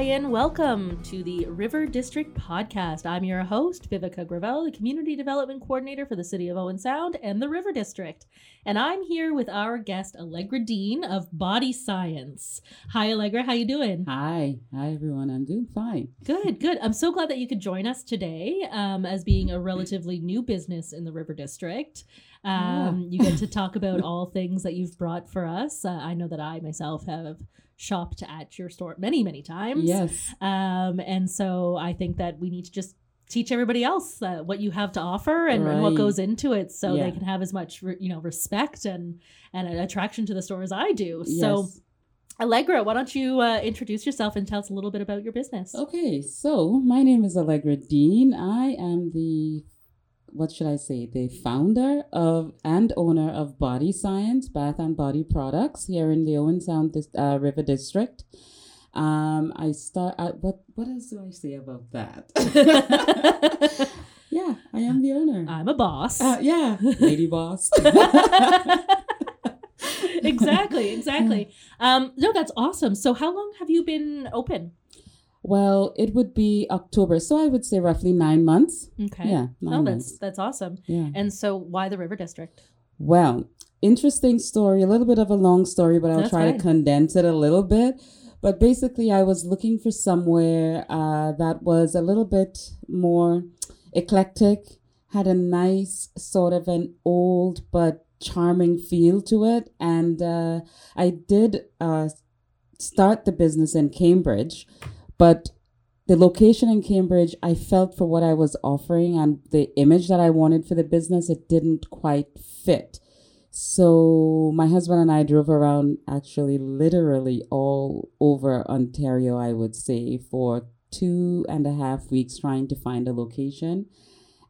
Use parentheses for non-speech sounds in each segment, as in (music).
Hi, and welcome to the River District Podcast. I'm your host, Viveca Gravel, the Community Development Coordinator for the City of Owen Sound and the River District. And I'm here with our guest, Allegra Deen of Body Science. Hi, Allegra. How you doing? Hi. Hi, everyone. I'm doing fine. Good, good. I'm so glad that you could join us today um, as being a relatively new business in the River District. Um, You get to talk about all things that you've brought for us. Uh, I know that I myself have shopped at your store many, many times. Yes. Um, and so I think that we need to just teach everybody else uh, what you have to offer and, and what goes into it so Yeah. they can have as much re- you know respect and and an attraction to the store as I do. So Allegra, why don't you uh, introduce yourself and tell us a little bit about your business? Okay. So, my name is Allegra Deen. I am the, what should I say, the founder of and owner of Body Science Bath and Body Products here in the Owen Sound uh, River District. Um, I start. I, what what else do I say about that? (laughs) yeah, I am the owner. I'm a boss. Uh, yeah, lady boss. (laughs) exactly, exactly. (laughs) Um, no, that's awesome. So, how long have you been open? Well, it would be October, so I would say roughly nine months. Okay. Yeah, nine Oh, months. that's that's awesome. Yeah. And so, why the River District? Well, interesting story, a little bit of a long story, but I'll That's try fine. to condense it a little bit. But basically, I was looking for somewhere uh, that was a little bit more eclectic, had a nice sort of an old but charming feel to it. And uh, I did uh, start the business in Cambridge, but the location in Cambridge, I felt for what I was offering and the image that I wanted for the business, it didn't quite fit. So my husband and I drove around actually literally all over Ontario, I would say, for two and a half weeks trying to find a location.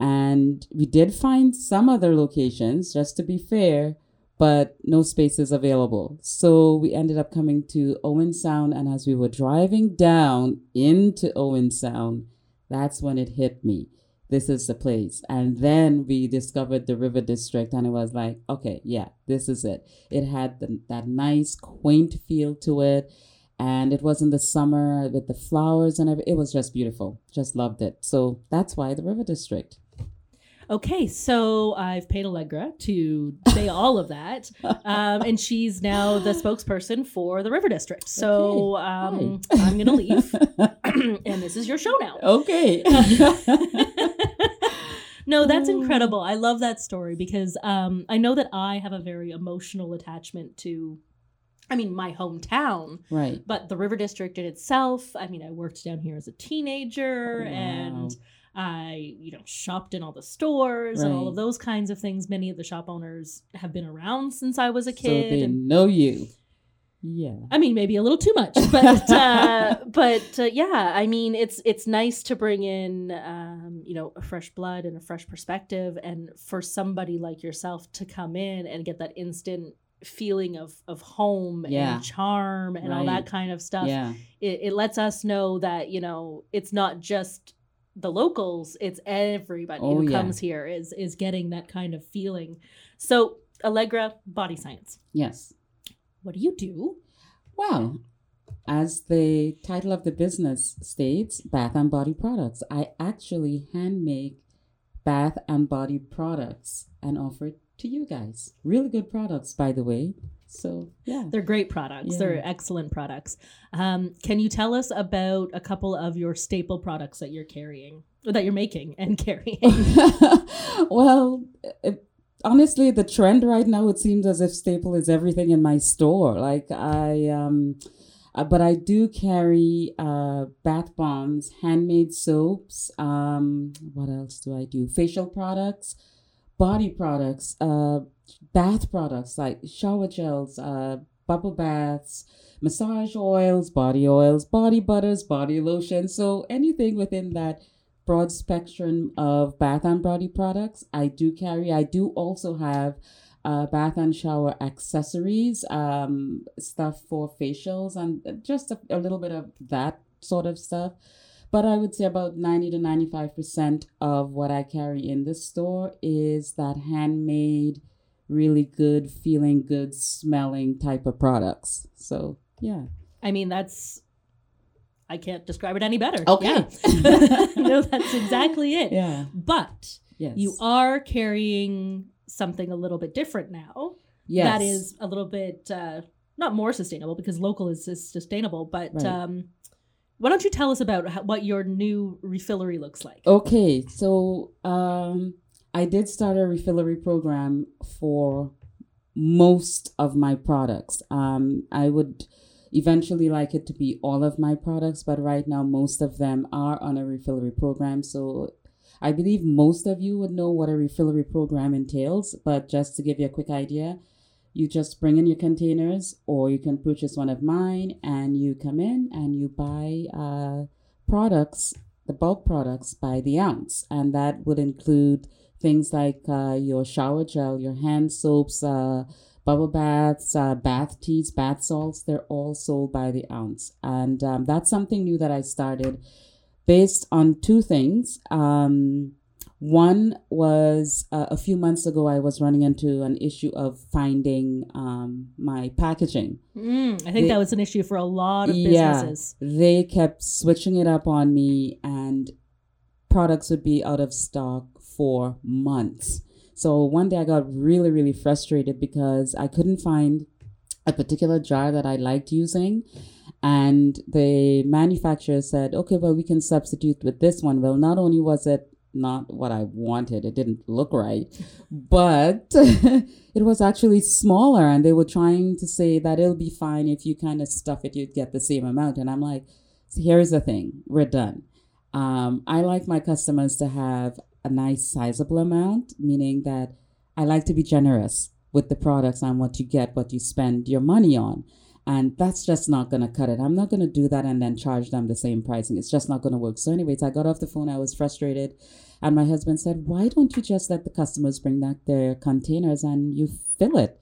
And we did find some other locations, just to be fair, but no spaces available. So we ended up coming to Owen Sound. And as we were driving down into Owen Sound, that's when it hit me. This is the place. And then we discovered the River District, and it was like, okay, yeah, this is it. It had the, that nice, quaint feel to it. And it was in the summer with the flowers and everything. It was just beautiful. Just loved it. So that's why the River District. Okay, so I've paid Allegra to say (laughs) all of that, um, and she's now the spokesperson for the River District. So Okay, um. I'm gonna leave, (laughs) (clears throat) and this is your show now. okay. (laughs) no, that's incredible. I love that story because um, I know that I have a very emotional attachment to, I mean, my hometown, right. but the River District in itself. I mean, I worked down here as a teenager Wow. and I, you know, shopped in all the stores and all of those kinds of things. Many of the shop owners have been around since I was a So kid. they and know you. Yeah. I mean, maybe a little too much, (laughs) but uh, but uh, yeah, I mean, it's it's nice to bring in um, you know a fresh blood and a fresh perspective, and for somebody like yourself to come in and get that instant feeling of of home Yeah. and charm and all that kind of stuff. Yeah. It, it lets us know that you know it's not just the locals; it's everybody Oh, who yeah. comes here is is getting that kind of feeling. So, Allegra, body science. Yes. What do you do? Well, as the title of the business states, bath and body products, I actually hand make bath and body products and offer it to you guys. Really good products, by the way. So, yeah. They're great products. They're excellent products. Um, can you tell us about a couple of your staple products that you're carrying, or that you're making and (laughs) carrying? (laughs) well, it, honestly, the trend right now it seems as if staple is everything in my store. Like I, um, uh, but I do carry uh, bath bombs, handmade soaps. Um, what else do I do? Facial products, body products, uh, bath products like shower gels, uh, bubble baths, massage oils, body oils, body butters, body lotion. So anything within that broad spectrum of bath and body products I do carry. I do also have uh, bath and shower accessories, um, stuff for facials, and just a, a little bit of that sort of stuff. But I would say about 90 to 95% of what I carry in the store is that handmade, really good, feeling good, smelling type of products. So, yeah. I mean, that's I can't describe it any better. Okay. Yeah. (laughs) no, that's exactly it. Yeah. But Yes. you are carrying something a little bit different now. Yes. That is a little bit uh, not more sustainable because local is, is sustainable. But Right. um, why don't you tell us about how, what your new refillery looks like? Okay, so um, I did start a refillery program for most of my products. Um, I would eventually like it to be all of my products, but right now most of them are on a refillery program. So I believe most of you would know what a refillery program entails, but just to give you a quick idea, you just bring in your containers or you can purchase one of mine and you come in and you buy uh, products the bulk products by the ounce, and that would include things like uh, your shower gel, your hand soaps, uh, bubble baths, uh, bath teas, bath salts. They're all sold by the ounce, and um, that's something new that I started based on two things. Um, one was uh, a few months ago, I was running into an issue of finding um, my packaging. Mm, I think They- that was an issue for a lot of Yeah. businesses. they kept switching it up on me and products would be out of stock for months. So one day i got really really frustrated because i couldn't find a particular jar that i liked using. And the manufacturer said okay well we can substitute with this one. Well not only was it not what i wanted it didn't look right but (laughs) it was actually smaller and they were trying to say that it'll be fine if you kind of stuff it you'd get the same amount. And i'm like so here's the thing we're done. Um, i like my customers to have a nice sizable amount meaning that i like to be generous with the products and what you get what you spend your money on. And that's just not going to cut it. I'm not going to do that and then charge them the same pricing. It's just not going to work. So anyways i got off the phone. I was frustrated. And my husband said why don't you just let the customers bring back their containers and you fill it?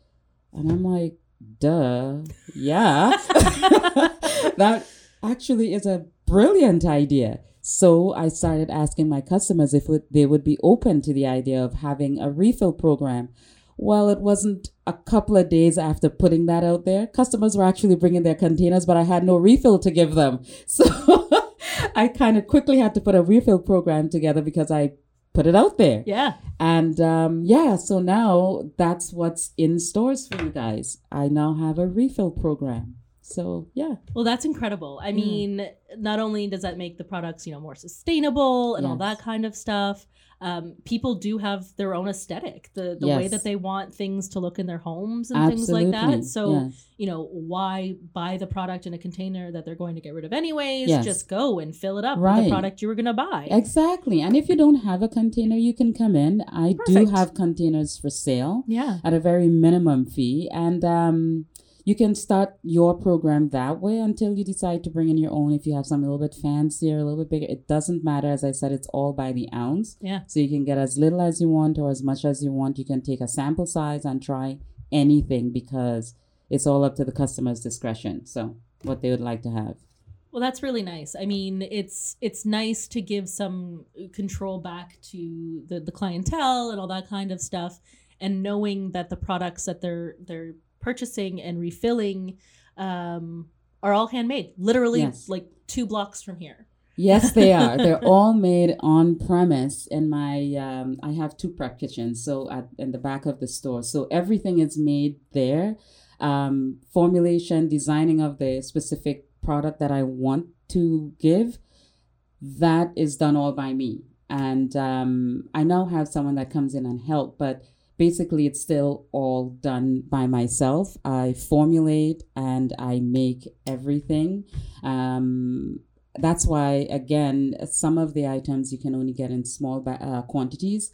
And i'm like duh. Yeah. (laughs) That actually is a brilliant idea so i started asking my customers if they would be open to the idea of having a refill program well it wasn't a couple of days after putting that out there customers were actually bringing their containers but i had no refill to give them (laughs) so (laughs) i kind of quickly had to put a refill program together because i put it out there Yeah. and um, yeah, so now that's what's in stores for you guys. I now have a refill program. So yeah, Well, that's incredible. I mean, not only does that make the products, you know, more sustainable and all that kind of stuff, um, people do have their own aesthetic, the the way that they want things to look in their homes and things like that. So, yes. you know, why buy the product in a container that they're going to get rid of anyways? Yes. Just go and fill it up with the product you were going to buy. exactly. And if you don't have a container, you can come in. I do have containers for sale yeah. at a very minimum fee, and um, you can start your program that way until you decide to bring in your own. If you have something a little bit fancier, a little bit bigger, it doesn't matter. As I said, it's all by the ounce. Yeah. So you can get as little as you want or as much as you want. You can take a sample size and try anything because it's all up to the customer's discretion. So what they would like to have. Well, that's really nice. I mean, it's it's nice to give some control back to the, the clientele and all that kind of stuff, and knowing that the products that they're they're purchasing and refilling um, are all handmade, literally Yes. like two blocks from here. Yes, they are. (laughs) They're all made on premise. In my, um, I have two prep kitchens, so at in the back of the store, so everything is made there. Um, formulation, designing of the specific product that I want to give, that is done all by me. And um, I now have someone that comes in and help, but basically it's still all done by myself. I formulate and I make everything. Um, that's why again some of the items you can only get in small ba- uh, quantities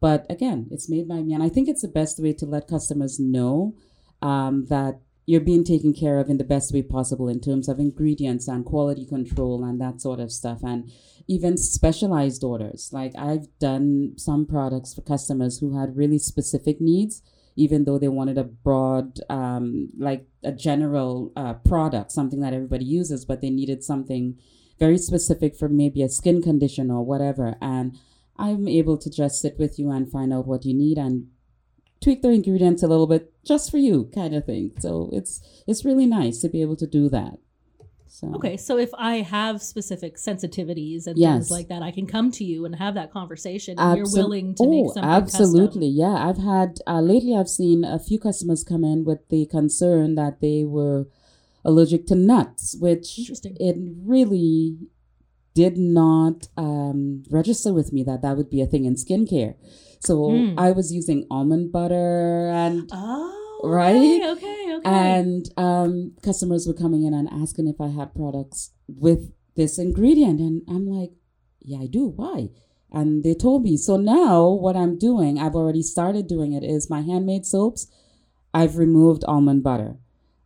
but again it's made by me and i think it's the best way to let customers know um, that you're being taken care of in the best way possible in terms of ingredients and quality control and that sort of stuff and even specialized orders like i've done some products for customers who had really specific needs even though they wanted a broad um, like a general uh, product something that everybody uses but they needed something very specific for maybe a skin condition or whatever. And I'm able to just sit with you and find out what you need and tweak the ingredients a little bit just for you kind of thing. So it's it's really nice to be able to do that. So Okay, so if I have specific sensitivities and Yes. things like that, I can come to you and have that conversation. And you're willing to make oh, something absolutely. Yeah, I've had uh, lately. I've seen a few customers come in with the concern that they were allergic to nuts, which it really did not um, register with me that that would be a thing in skincare. So Mm. I was using almond butter and. Oh, Right? Okay, okay, okay. and um, customers were coming in and asking if I had products with this ingredient, and I'm like, yeah, I do. Why? And they told me. So now what I'm doing, I've already started doing it, is my handmade soaps. I've removed almond butter.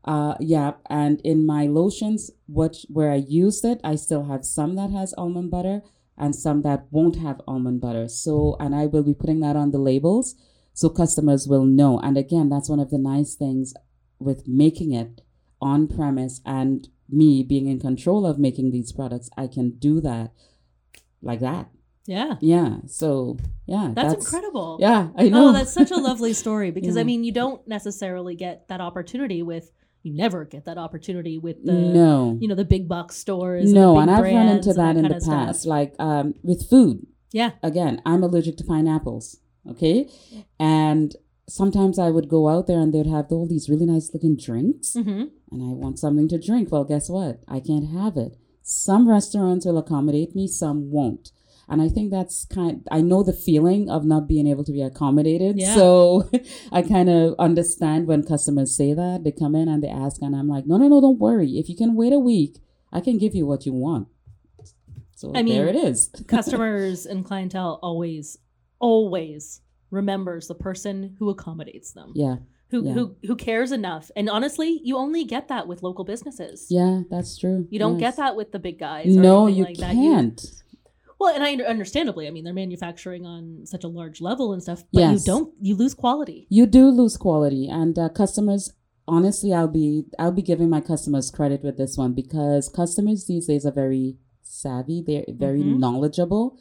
Uh, yeah, and in my lotions, what where I used it, I still have some that has almond butter and some that won't have almond butter. So, and I will be putting that on the labels so customers will know. And again, that's one of the nice things with making it on premise and me being in control of making these products. I can do that like that. yeah, Yeah. So yeah, that's, incredible. Yeah, I know. Oh, that's such a lovely story (laughs) because I mean, you don't necessarily get that opportunity with. You never get that opportunity with the no. you know the big box stores. No, the big and I've run into and that in the stuff. past, like um, with food. Yeah. Again, I'm allergic to pineapples. Okay, and sometimes I would go out there and they'd have all these really nice looking drinks, hmm and I want something to drink. Well, guess what? I can't have it. Some restaurants will accommodate me, some won't. And I think that's kind I know the feeling of not being able to be accommodated. Yeah. So (laughs) I kind of understand when customers say that. They come in and they ask and I'm like, "No, no, no, don't worry. If you can wait a week, I can give you what you want." So I mean, there it is. (laughs) Customers and clientele always, always remembers the person who accommodates them. Yeah. who Yeah. who who cares enough. And honestly, you only get that with local businesses. Yeah, that's true. You don't Yes. get that with the big guys. No, you like can't. well, and I under- understandably, I mean, they're manufacturing on such a large level and stuff, but Yes. you don't you lose quality. you do lose quality and uh, customers honestly i'll be i'll be giving my customers credit with this one because customers these days are very savvy they're very Mhm. knowledgeable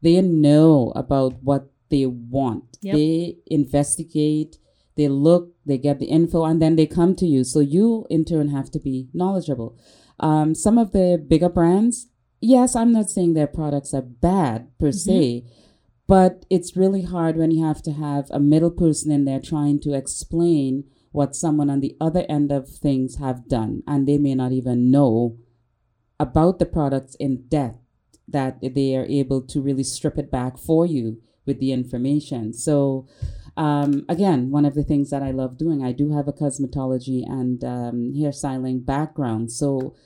they know about what they want. Yep. they investigate they look they get the info and then they come to you. So you in turn have to be knowledgeable. Um, some of the bigger brands yes i'm not saying their products are bad per se but it's really hard when you have to have a middle person in there trying to explain what someone on the other end of things have done and they may not even know about the products in depth that they are able to really strip it back for you with the information so um, again one of the things that i love doing i do have a cosmetology and um, hairstyling background so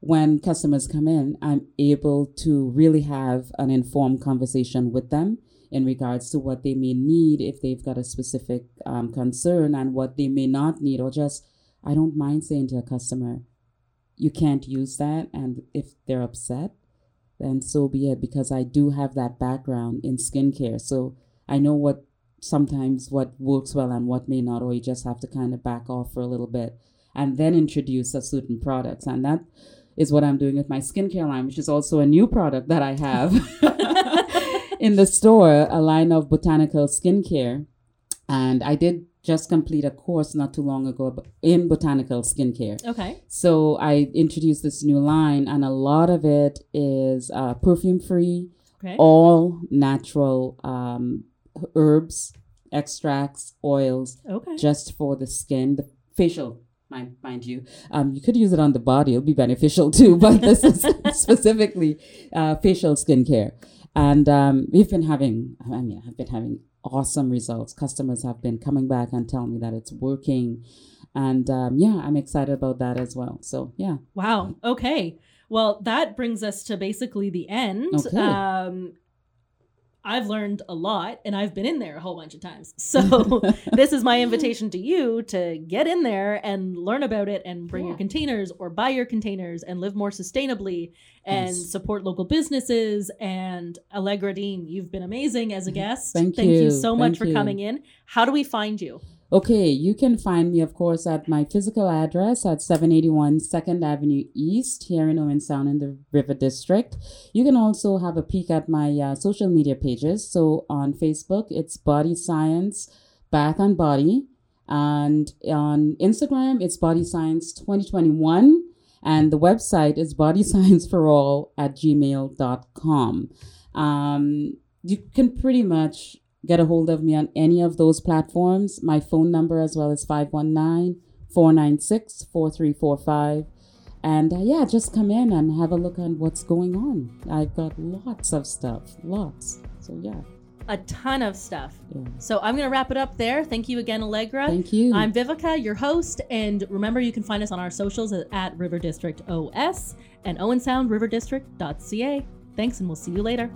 when customers come in, I'm able to really have an informed conversation with them in regards to what they may need if they've got a specific um, concern and what they may not need, or just, I don't mind saying to a customer, you can't use that. And if they're upset, then so be it, because I do have that background in skincare. So I know what sometimes what works well and what may not, or you just have to kind of back off for a little bit and then introduce a certain products. And that is what I'm doing with my skincare line, which is also a new product that I have (laughs) in the store, a line of botanical skincare. And I did just complete a course not too long ago in botanical skincare. Okay. So I introduced this new line, and a lot of it is uh, perfume free, Okay. all natural um, herbs, extracts, oils, Okay. just for the skin, the facial. Mind, mind you, um, you could use it on the body; it'll be beneficial too. (laughs) But this is (laughs) specifically uh, facial skincare, and um, we've been having. I mean, I've been having awesome results. Customers have been coming back and telling me that it's working, and um, yeah, I'm excited about that as well. So yeah, Wow. Okay. Well, that brings us to basically the end. Okay. Um, I've learned a lot and I've been in there a whole bunch of times. (laughs) So, this is my invitation to you to get in there and learn about it and bring your containers or buy your containers and live more sustainably and Yes. support local businesses. And Allegra Deen, you've been amazing as a mm-hmm. guest. Thank you. you. so much Thank for coming in. How do we find you? Okay, you can find me, of course, at my physical address at 781 2nd Avenue East here in Owen Sound in the River District. You can also have a peek at my uh, social media pages. So on Facebook, it's Body Science Bath and Body. And on Instagram, it's Body Science 2021. And the website is bodyscienceforall at gmail.com. Um, you can pretty much get a hold of me on any of those platforms. My phone number as well is 519 496 4345. And uh, yeah, just come in and have a look on what's going on. I've got lots of stuff, lots. So yeah. A ton of stuff. Yeah. So I'm going to wrap it up there. Thank you again, Allegra. Thank you. I'm Viveca, your host, and remember you can find us on our socials at, at River District OS and Owen Sound Thanks, and we'll see you later.